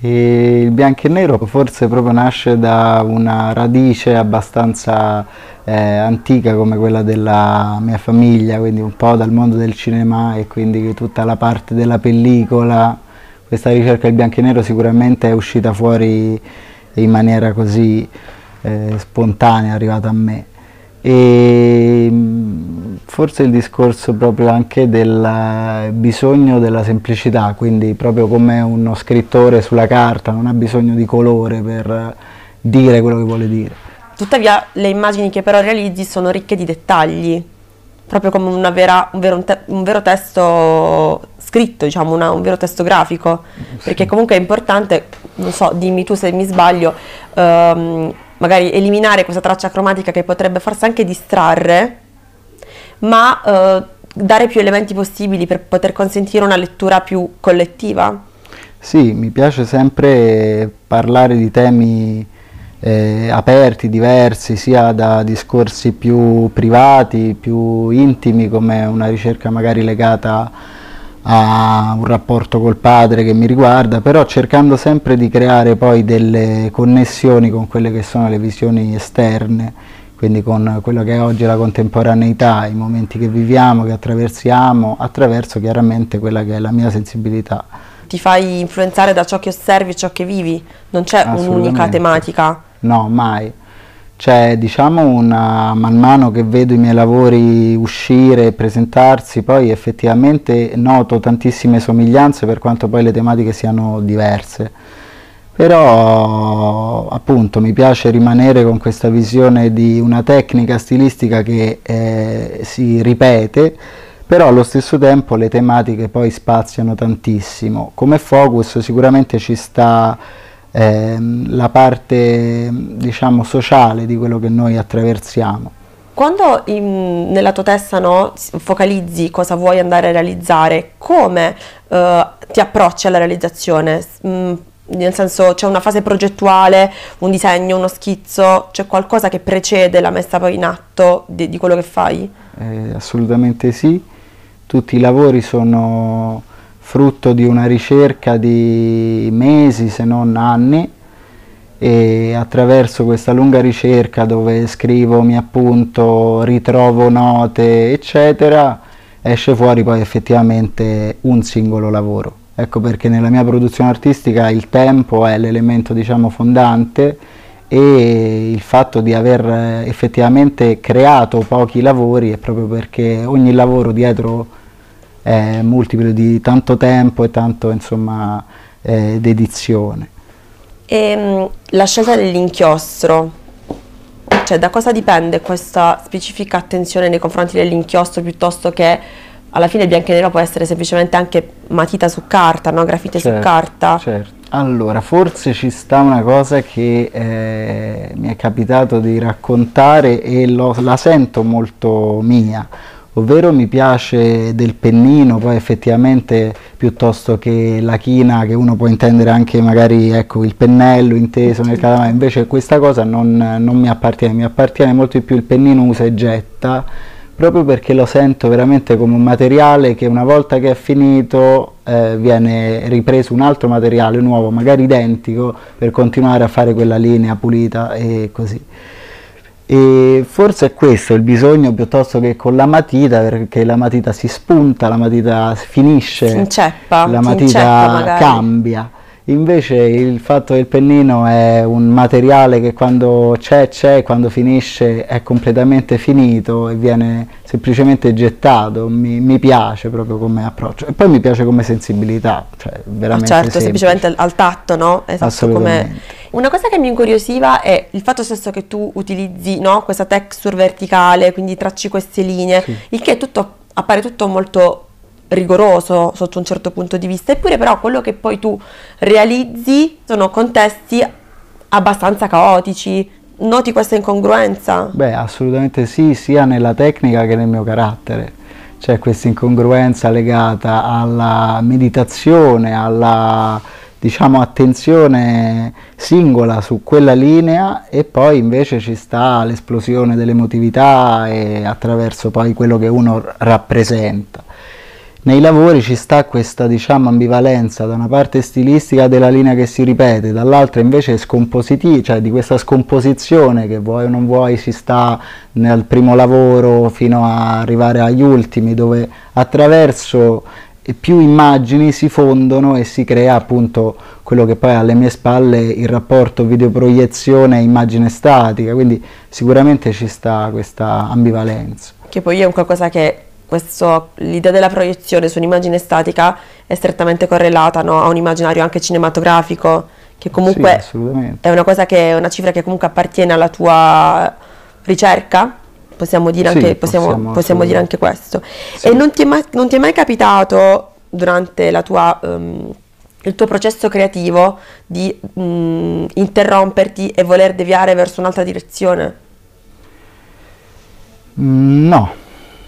E il bianco e nero forse proprio nasce da una radice abbastanza eh, antica come quella della mia famiglia, quindi un po' dal mondo del cinema e quindi tutta la parte della pellicola. Questa ricerca del bianco e nero sicuramente è uscita fuori in maniera così eh, spontanea, arrivata a me. E mm, forse il discorso proprio anche del bisogno della semplicità, quindi proprio come uno scrittore sulla carta non ha bisogno di colore per dire quello che vuole dire. Tuttavia le immagini che però realizzi sono ricche di dettagli, proprio come vera, un, vero, un, vero, testo scritto, diciamo, una, un vero testo grafico, sì. perché comunque è importante, non so, dimmi tu se mi sbaglio, ehm, magari eliminare questa traccia cromatica che potrebbe forse anche distrarre, ma eh, dare più elementi possibili per poter consentire una lettura più collettiva. Sì, mi piace sempre parlare di temi eh, aperti, diversi, sia da discorsi più privati, più intimi, come una ricerca magari legata a un rapporto col padre che mi riguarda, però cercando sempre di creare poi delle connessioni con quelle che sono le visioni esterne, quindi con quello che è oggi la contemporaneità, i momenti che viviamo, che attraversiamo, attraverso chiaramente quella che è la mia sensibilità. Ti fai influenzare da ciò che osservi e ciò che vivi, non c'è un'unica tematica? No, mai c'è diciamo una, man mano che vedo i miei lavori uscire e presentarsi poi effettivamente noto tantissime somiglianze per quanto poi le tematiche siano diverse però appunto mi piace rimanere con questa visione di una tecnica stilistica che eh, si ripete però allo stesso tempo le tematiche poi spaziano tantissimo come focus sicuramente ci sta ehm, la parte diciamo sociale di quello che noi attraversiamo. Quando in, nella tua testa no, focalizzi cosa vuoi andare a realizzare, come eh, ti approcci alla realizzazione? Mm, nel senso c'è una fase progettuale, un disegno, uno schizzo, c'è qualcosa che precede la messa poi in atto di, di quello che fai? Eh, assolutamente sì, tutti i lavori sono frutto di una ricerca di mesi se non anni e attraverso questa lunga ricerca dove scrivo, mi appunto, ritrovo note eccetera esce fuori poi effettivamente un singolo lavoro. Ecco perché nella mia produzione artistica il tempo è l'elemento diciamo fondante e il fatto di aver effettivamente creato pochi lavori è proprio perché ogni lavoro dietro è multiplo di tanto tempo e tanto insomma eh, dedizione. E, ehm, la scelta dell'inchiostro, cioè da cosa dipende questa specifica attenzione nei confronti dell'inchiostro piuttosto che alla fine il bianco e nero può essere semplicemente anche matita su carta, no? grafite certo, su carta? Certo. Allora, forse ci sta una cosa che eh, mi è capitato di raccontare e lo, la sento molto mia ovvero mi piace del pennino, poi effettivamente piuttosto che la china che uno può intendere anche magari ecco, il pennello inteso nel calamare, invece questa cosa non, non mi appartiene, mi appartiene molto di più il pennino usa e getta, proprio perché lo sento veramente come un materiale che una volta che è finito eh, viene ripreso un altro materiale nuovo, magari identico, per continuare a fare quella linea pulita e così. E forse è questo il bisogno piuttosto che con la matita, perché la matita si spunta, la matita finisce, inceppa, la matita cambia. Invece il fatto che il pennino è un materiale che quando c'è c'è, quando finisce è completamente finito e viene semplicemente gettato, mi, mi piace proprio come approccio e poi mi piace come sensibilità, cioè veramente certo, semplice. semplicemente al tatto, no? Esatto come... Una cosa che mi incuriosiva è il fatto stesso che tu utilizzi no? questa texture verticale, quindi tracci queste linee, sì. il che tutto, appare tutto molto rigoroso sotto un certo punto di vista, eppure però quello che poi tu realizzi sono contesti abbastanza caotici. Noti questa incongruenza? Beh, assolutamente sì, sia nella tecnica che nel mio carattere. C'è questa incongruenza legata alla meditazione, alla diciamo attenzione singola su quella linea e poi invece ci sta l'esplosione dell'emotività e attraverso poi quello che uno rappresenta. Nei lavori ci sta questa diciamo ambivalenza da una parte stilistica della linea che si ripete, dall'altra invece scompositiva, cioè di questa scomposizione che vuoi o non vuoi si sta nel primo lavoro fino a arrivare agli ultimi dove attraverso più immagini si fondono e si crea appunto quello che poi alle mie spalle il rapporto videoproiezione immagine statica, quindi sicuramente ci sta questa ambivalenza. Che poi è un qualcosa che questo, l'idea della proiezione su un'immagine statica è strettamente correlata no, a un immaginario anche cinematografico, che comunque sì, è una cosa che è una cifra che comunque appartiene alla tua ricerca. Possiamo dire, sì, anche, possiamo, possiamo, possiamo dire anche questo. Sì. E non ti, mai, non ti, è mai capitato durante tua, um, il tuo processo creativo di um, interromperti e voler deviare verso un'altra direzione? Mm, no,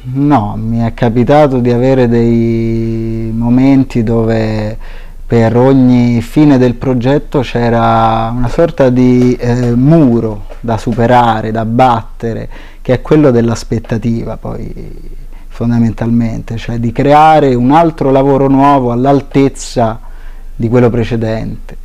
No, mi è capitato di avere dei momenti dove per ogni fine del progetto c'era una sorta di eh, muro da superare, da battere, che è quello dell'aspettativa poi fondamentalmente, cioè di creare un altro lavoro nuovo all'altezza di quello precedente.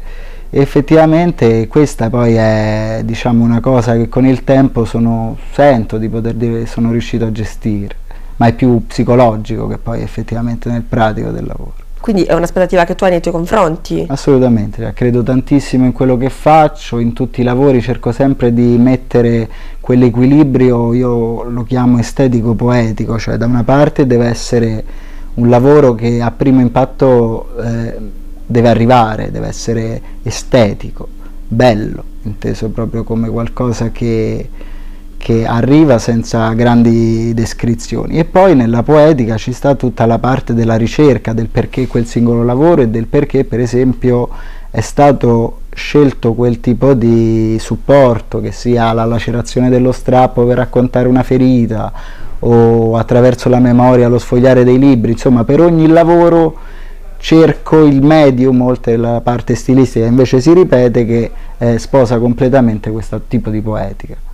E effettivamente questa poi è diciamo, una cosa che con il tempo sono, sento di poter dire sono riuscito a gestire ma è più psicologico che poi effettivamente nel pratico del lavoro. Quindi è un'aspettativa che tu hai nei tuoi confronti? Assolutamente, credo tantissimo in quello che faccio, in tutti i lavori cerco sempre di mettere quell'equilibrio, io lo chiamo estetico-poetico, cioè da una parte deve essere un lavoro che a primo impatto eh, deve arrivare, deve essere estetico, bello, inteso proprio come qualcosa che che arriva senza grandi descrizioni. E poi nella poetica ci sta tutta la parte della ricerca del perché quel singolo lavoro e del perché per esempio è stato scelto quel tipo di supporto che sia la lacerazione dello strappo per raccontare una ferita o attraverso la memoria lo sfogliare dei libri. Insomma per ogni lavoro cerco il medium oltre la parte stilistica invece si ripete che eh, sposa completamente questo tipo di poetica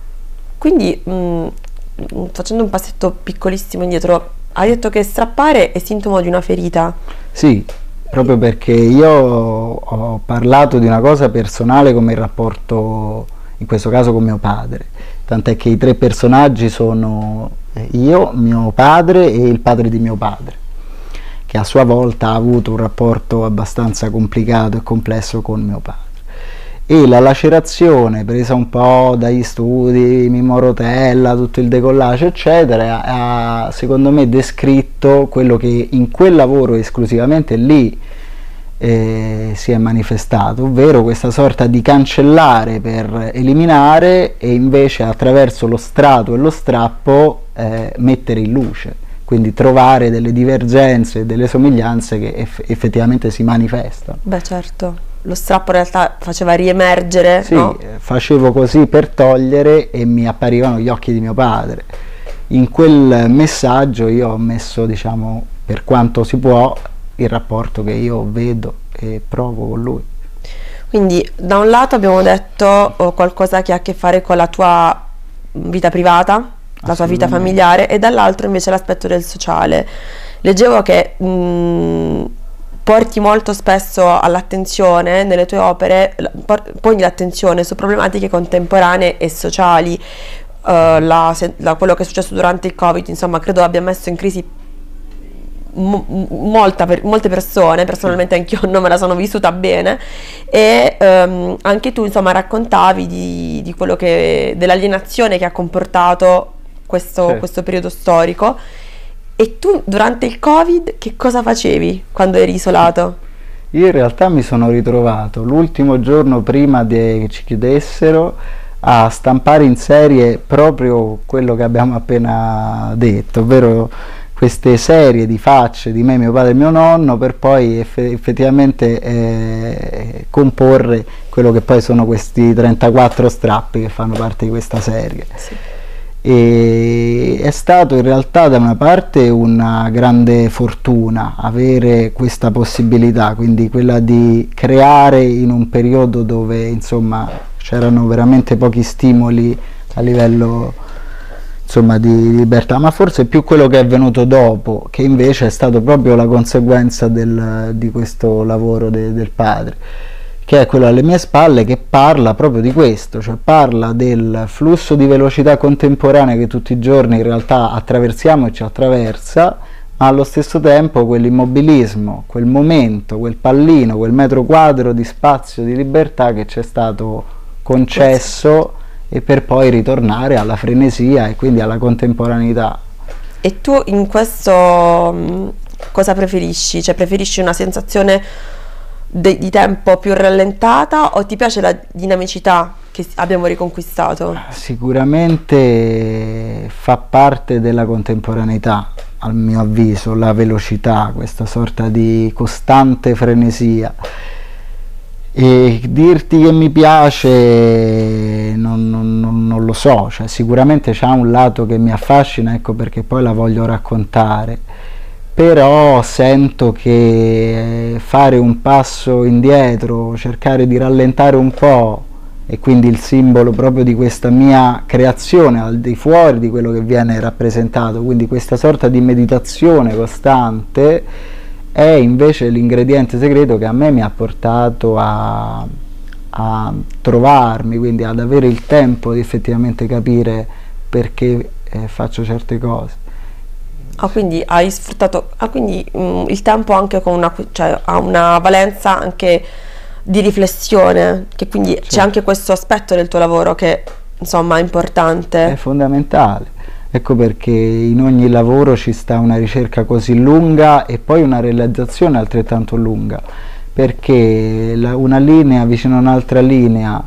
quindi mh, mm, facendo un passetto piccolissimo indietro, hai detto che strappare è sintomo di una ferita? Sì, proprio perché io ho parlato di una cosa personale come il rapporto, in questo caso con mio padre, tant'è che i tre personaggi sono eh, io, mio padre e il padre di mio padre, che a sua volta ha avuto un rapporto abbastanza complicato e complesso con mio padre e la lacerazione presa un po' dagli studi, Mimmo Rotella, tutto il decollage eccetera, ha secondo me descritto quello che in quel lavoro esclusivamente lì eh, si è manifestato, ovvero questa sorta di cancellare per eliminare e invece attraverso lo strato e lo strappo eh, mettere in luce, quindi trovare delle divergenze e delle somiglianze che eff effettivamente si manifestano. Beh certo lo strappo in realtà faceva riemergere. Sì, no? facevo così per togliere e mi apparivano gli occhi di mio padre. In quel messaggio io ho messo, diciamo, per quanto si può, il rapporto che io vedo e provo con lui. Quindi da un lato abbiamo detto oh, qualcosa che ha a che fare con la tua vita privata, la tua vita familiare e dall'altro invece l'aspetto del sociale. Leggevo che mh, mm, porti molto spesso all'attenzione nelle tue opere, poni l'attenzione su problematiche contemporanee e sociali, uh, la, la, quello che è successo durante il Covid, insomma, credo abbia messo in crisi molta per, molte persone, personalmente anch'io non me la sono vissuta bene. E um, anche tu insomma raccontavi di, di quello che, dell'alienazione che ha comportato questo, sì. questo periodo storico e tu durante il Covid che cosa facevi quando eri isolato? Io in realtà mi sono ritrovato l'ultimo giorno prima che ci chiudessero a stampare in serie proprio quello che abbiamo appena detto, ovvero queste serie di facce di me, mio padre e mio nonno per poi eff effettivamente eh, comporre quello che poi sono questi 34 strappi che fanno parte di questa serie. Sì e è stato in realtà da una parte una grande fortuna avere questa possibilità, quindi quella di creare in un periodo dove insomma c'erano veramente pochi stimoli a livello insomma, di libertà, ma forse più quello che è venuto dopo, che invece è stato proprio la conseguenza del, di questo lavoro de, del padre, che è quello alle mie spalle che parla proprio di questo, cioè parla del flusso di velocità contemporanea che tutti i giorni in realtà attraversiamo e ci attraversa, ma allo stesso tempo quell'immobilismo, quel momento, quel pallino, quel metro quadro di spazio di libertà che ci è stato concesso e per poi ritornare alla frenesia e quindi alla contemporaneità. E tu in questo mm, cosa preferisci? Cioè preferisci una sensazione di tempo più rallentata o ti piace la dinamicità che abbiamo riconquistato? Sicuramente fa parte della contemporaneità, al mio avviso, la velocità, questa sorta di costante frenesia e dirti che mi piace non, non, non lo so, cioè, sicuramente c'è un lato che mi affascina, ecco perché poi la voglio raccontare, però sento che fare un passo indietro, cercare di rallentare un po' e quindi il simbolo proprio di questa mia creazione al di fuori di quello che viene rappresentato, quindi questa sorta di meditazione costante è invece l'ingrediente segreto che a me mi ha portato a, a trovarmi, quindi ad avere il tempo di effettivamente capire perché eh, faccio certe cose. Ah, quindi hai sfruttato, ah, quindi mh, mm, il tempo anche con una, cioè, ha una valenza anche di riflessione, che quindi certo. c'è anche questo aspetto del tuo lavoro che insomma è importante. È fondamentale. Ecco perché in ogni lavoro ci sta una ricerca così lunga e poi una realizzazione altrettanto lunga, perché la, una linea vicino a un'altra linea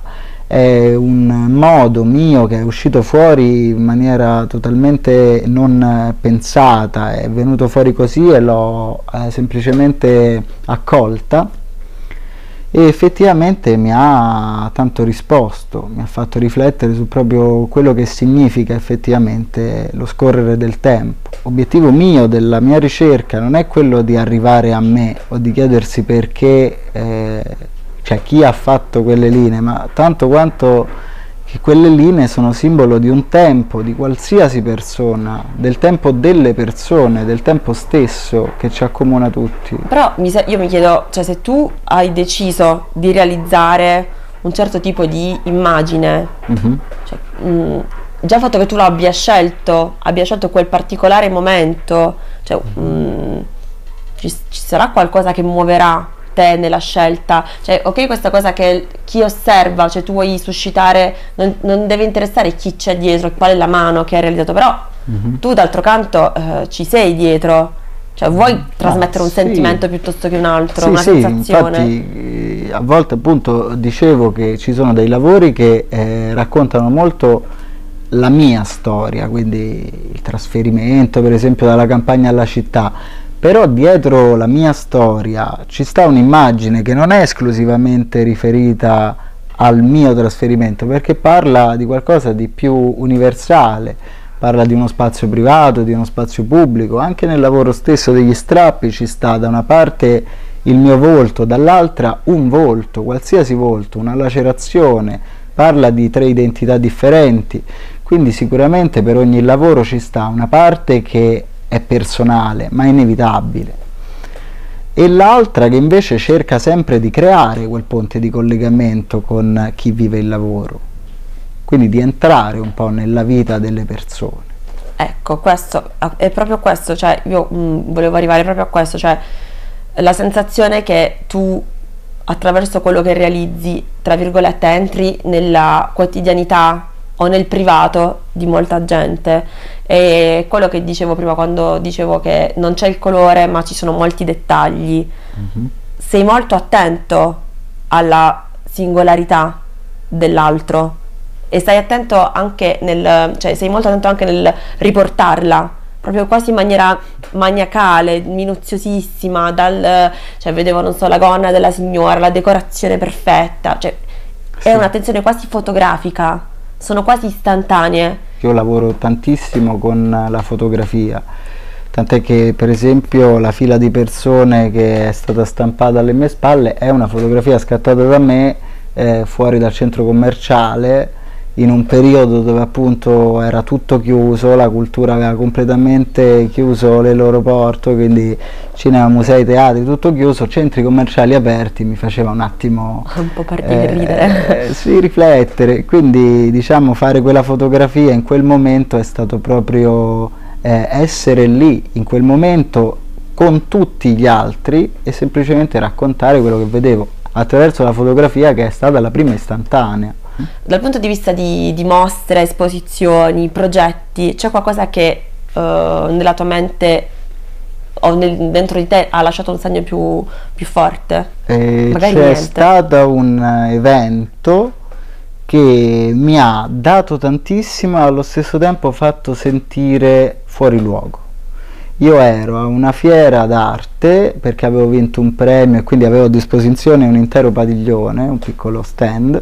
è un modo mio che è uscito fuori in maniera totalmente non pensata, è venuto fuori così e l'ho eh, semplicemente accolta e effettivamente mi ha tanto risposto, mi ha fatto riflettere su proprio quello che significa effettivamente lo scorrere del tempo. L'obiettivo mio della mia ricerca non è quello di arrivare a me o di chiedersi perché, eh, cioè chi ha fatto quelle linee, ma tanto quanto che quelle linee sono simbolo di un tempo, di qualsiasi persona, del tempo delle persone, del tempo stesso che ci accomuna tutti. Però io mi chiedo, cioè se tu hai deciso di realizzare un certo tipo di immagine, mm-hmm. cioè, mh, mm, già il fatto che tu l'abbia scelto, abbia scelto quel particolare momento, cioè, mh, mm, ci, ci sarà qualcosa che muoverà te nella scelta, cioè ok questa cosa che chi osserva, cioè tu vuoi suscitare, non, non deve interessare chi c'è dietro, qual è la mano che hai realizzato, però mm-hmm. tu d'altro canto eh, ci sei dietro, cioè vuoi mm, trasmettere un sì. sentimento piuttosto che un altro, sì, una sì, sensazione? Infatti, a volte appunto dicevo che ci sono dei lavori che eh, raccontano molto la mia storia, quindi il trasferimento per esempio dalla campagna alla città, però dietro la mia storia ci sta un'immagine che non è esclusivamente riferita al mio trasferimento perché parla di qualcosa di più universale. Parla di uno spazio privato, di uno spazio pubblico, anche nel lavoro stesso degli strappi ci sta da una parte il mio volto, dall'altra un volto, qualsiasi volto, una lacerazione, parla di tre identità differenti, quindi sicuramente per ogni lavoro ci sta una parte che è personale, ma è inevitabile. E l'altra che invece cerca sempre di creare quel ponte di collegamento con chi vive il lavoro, quindi di entrare un po' nella vita delle persone. Ecco, questo è proprio questo, cioè io mh, mm, volevo arrivare proprio a questo, cioè la sensazione che tu attraverso quello che realizzi, tra virgolette, entri nella quotidianità o nel privato di molta gente e quello che dicevo prima quando dicevo che non c'è il colore ma ci sono molti dettagli mm-hmm. sei molto attento alla singolarità dell'altro e stai attento anche nel cioè sei molto attento anche nel riportarla proprio quasi in maniera maniacale, minuziosissima, dal, cioè vedevo, non so, la gonna della signora, la decorazione perfetta, cioè sì. è un'attenzione quasi fotografica sono quasi istantanee. Io lavoro tantissimo con la fotografia, tant'è che per esempio la fila di persone che è stata stampata alle mie spalle è una fotografia scattata da me eh, fuori dal centro commerciale in un periodo dove appunto era tutto chiuso, la cultura aveva completamente chiuso le loro porte, quindi cinema, musei, teatri, tutto chiuso, centri commerciali aperti, mi faceva un attimo... Un po' partire eh, ridere. Eh, sì, riflettere, quindi diciamo fare quella fotografia in quel momento è stato proprio eh, essere lì in quel momento con tutti gli altri e semplicemente raccontare quello che vedevo attraverso la fotografia che è stata la prima istantanea. Dal punto di vista di, di mostre, esposizioni, progetti, c'è qualcosa che uh, nella tua mente o nel, dentro di te ha lasciato un segno più, più forte? Eh, c'è stato un evento che mi ha dato tantissimo e allo stesso tempo fatto sentire fuori luogo. Io ero a una fiera d'arte perché avevo vinto un premio e quindi avevo a disposizione un intero padiglione, un piccolo stand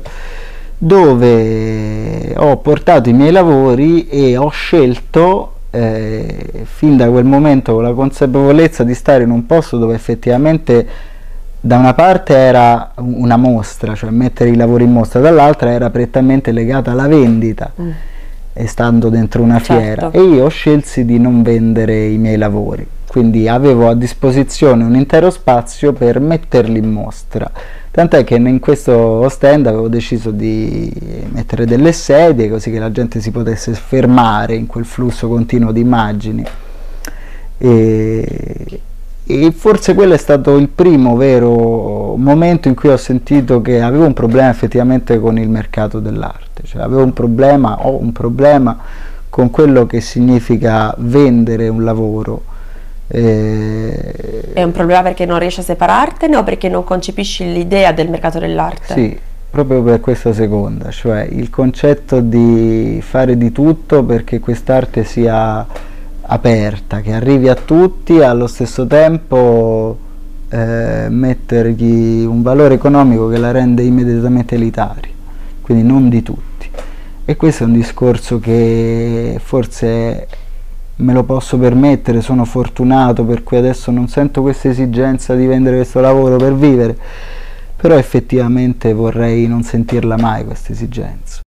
dove ho portato i miei lavori e ho scelto eh, fin da quel momento con la consapevolezza di stare in un posto dove effettivamente da una parte era una mostra, cioè mettere i lavori in mostra, dall'altra era prettamente legata alla vendita, mm. e stando dentro una certo. fiera. E io scelsi di non vendere i miei lavori, quindi avevo a disposizione un intero spazio per metterli in mostra. Tant'è che in questo stand avevo deciso di mettere delle sedie così che la gente si potesse fermare in quel flusso continuo di immagini. E, e forse quello è stato il primo vero momento in cui ho sentito che avevo un problema effettivamente con il mercato dell'arte, cioè avevo un problema, ho un problema con quello che significa vendere un lavoro eh, è un problema perché non riesci a separartene o perché non concepisci l'idea del mercato dell'arte? Sì, proprio per questa seconda, cioè il concetto di fare di tutto perché quest'arte sia aperta, che arrivi a tutti e allo stesso tempo eh, mettergli un valore economico che la rende immediatamente elitaria, quindi non di tutti. E questo è un discorso che forse me lo posso permettere, sono fortunato per cui adesso non sento questa esigenza di vendere questo lavoro per vivere, però effettivamente vorrei non sentirla mai questa esigenza.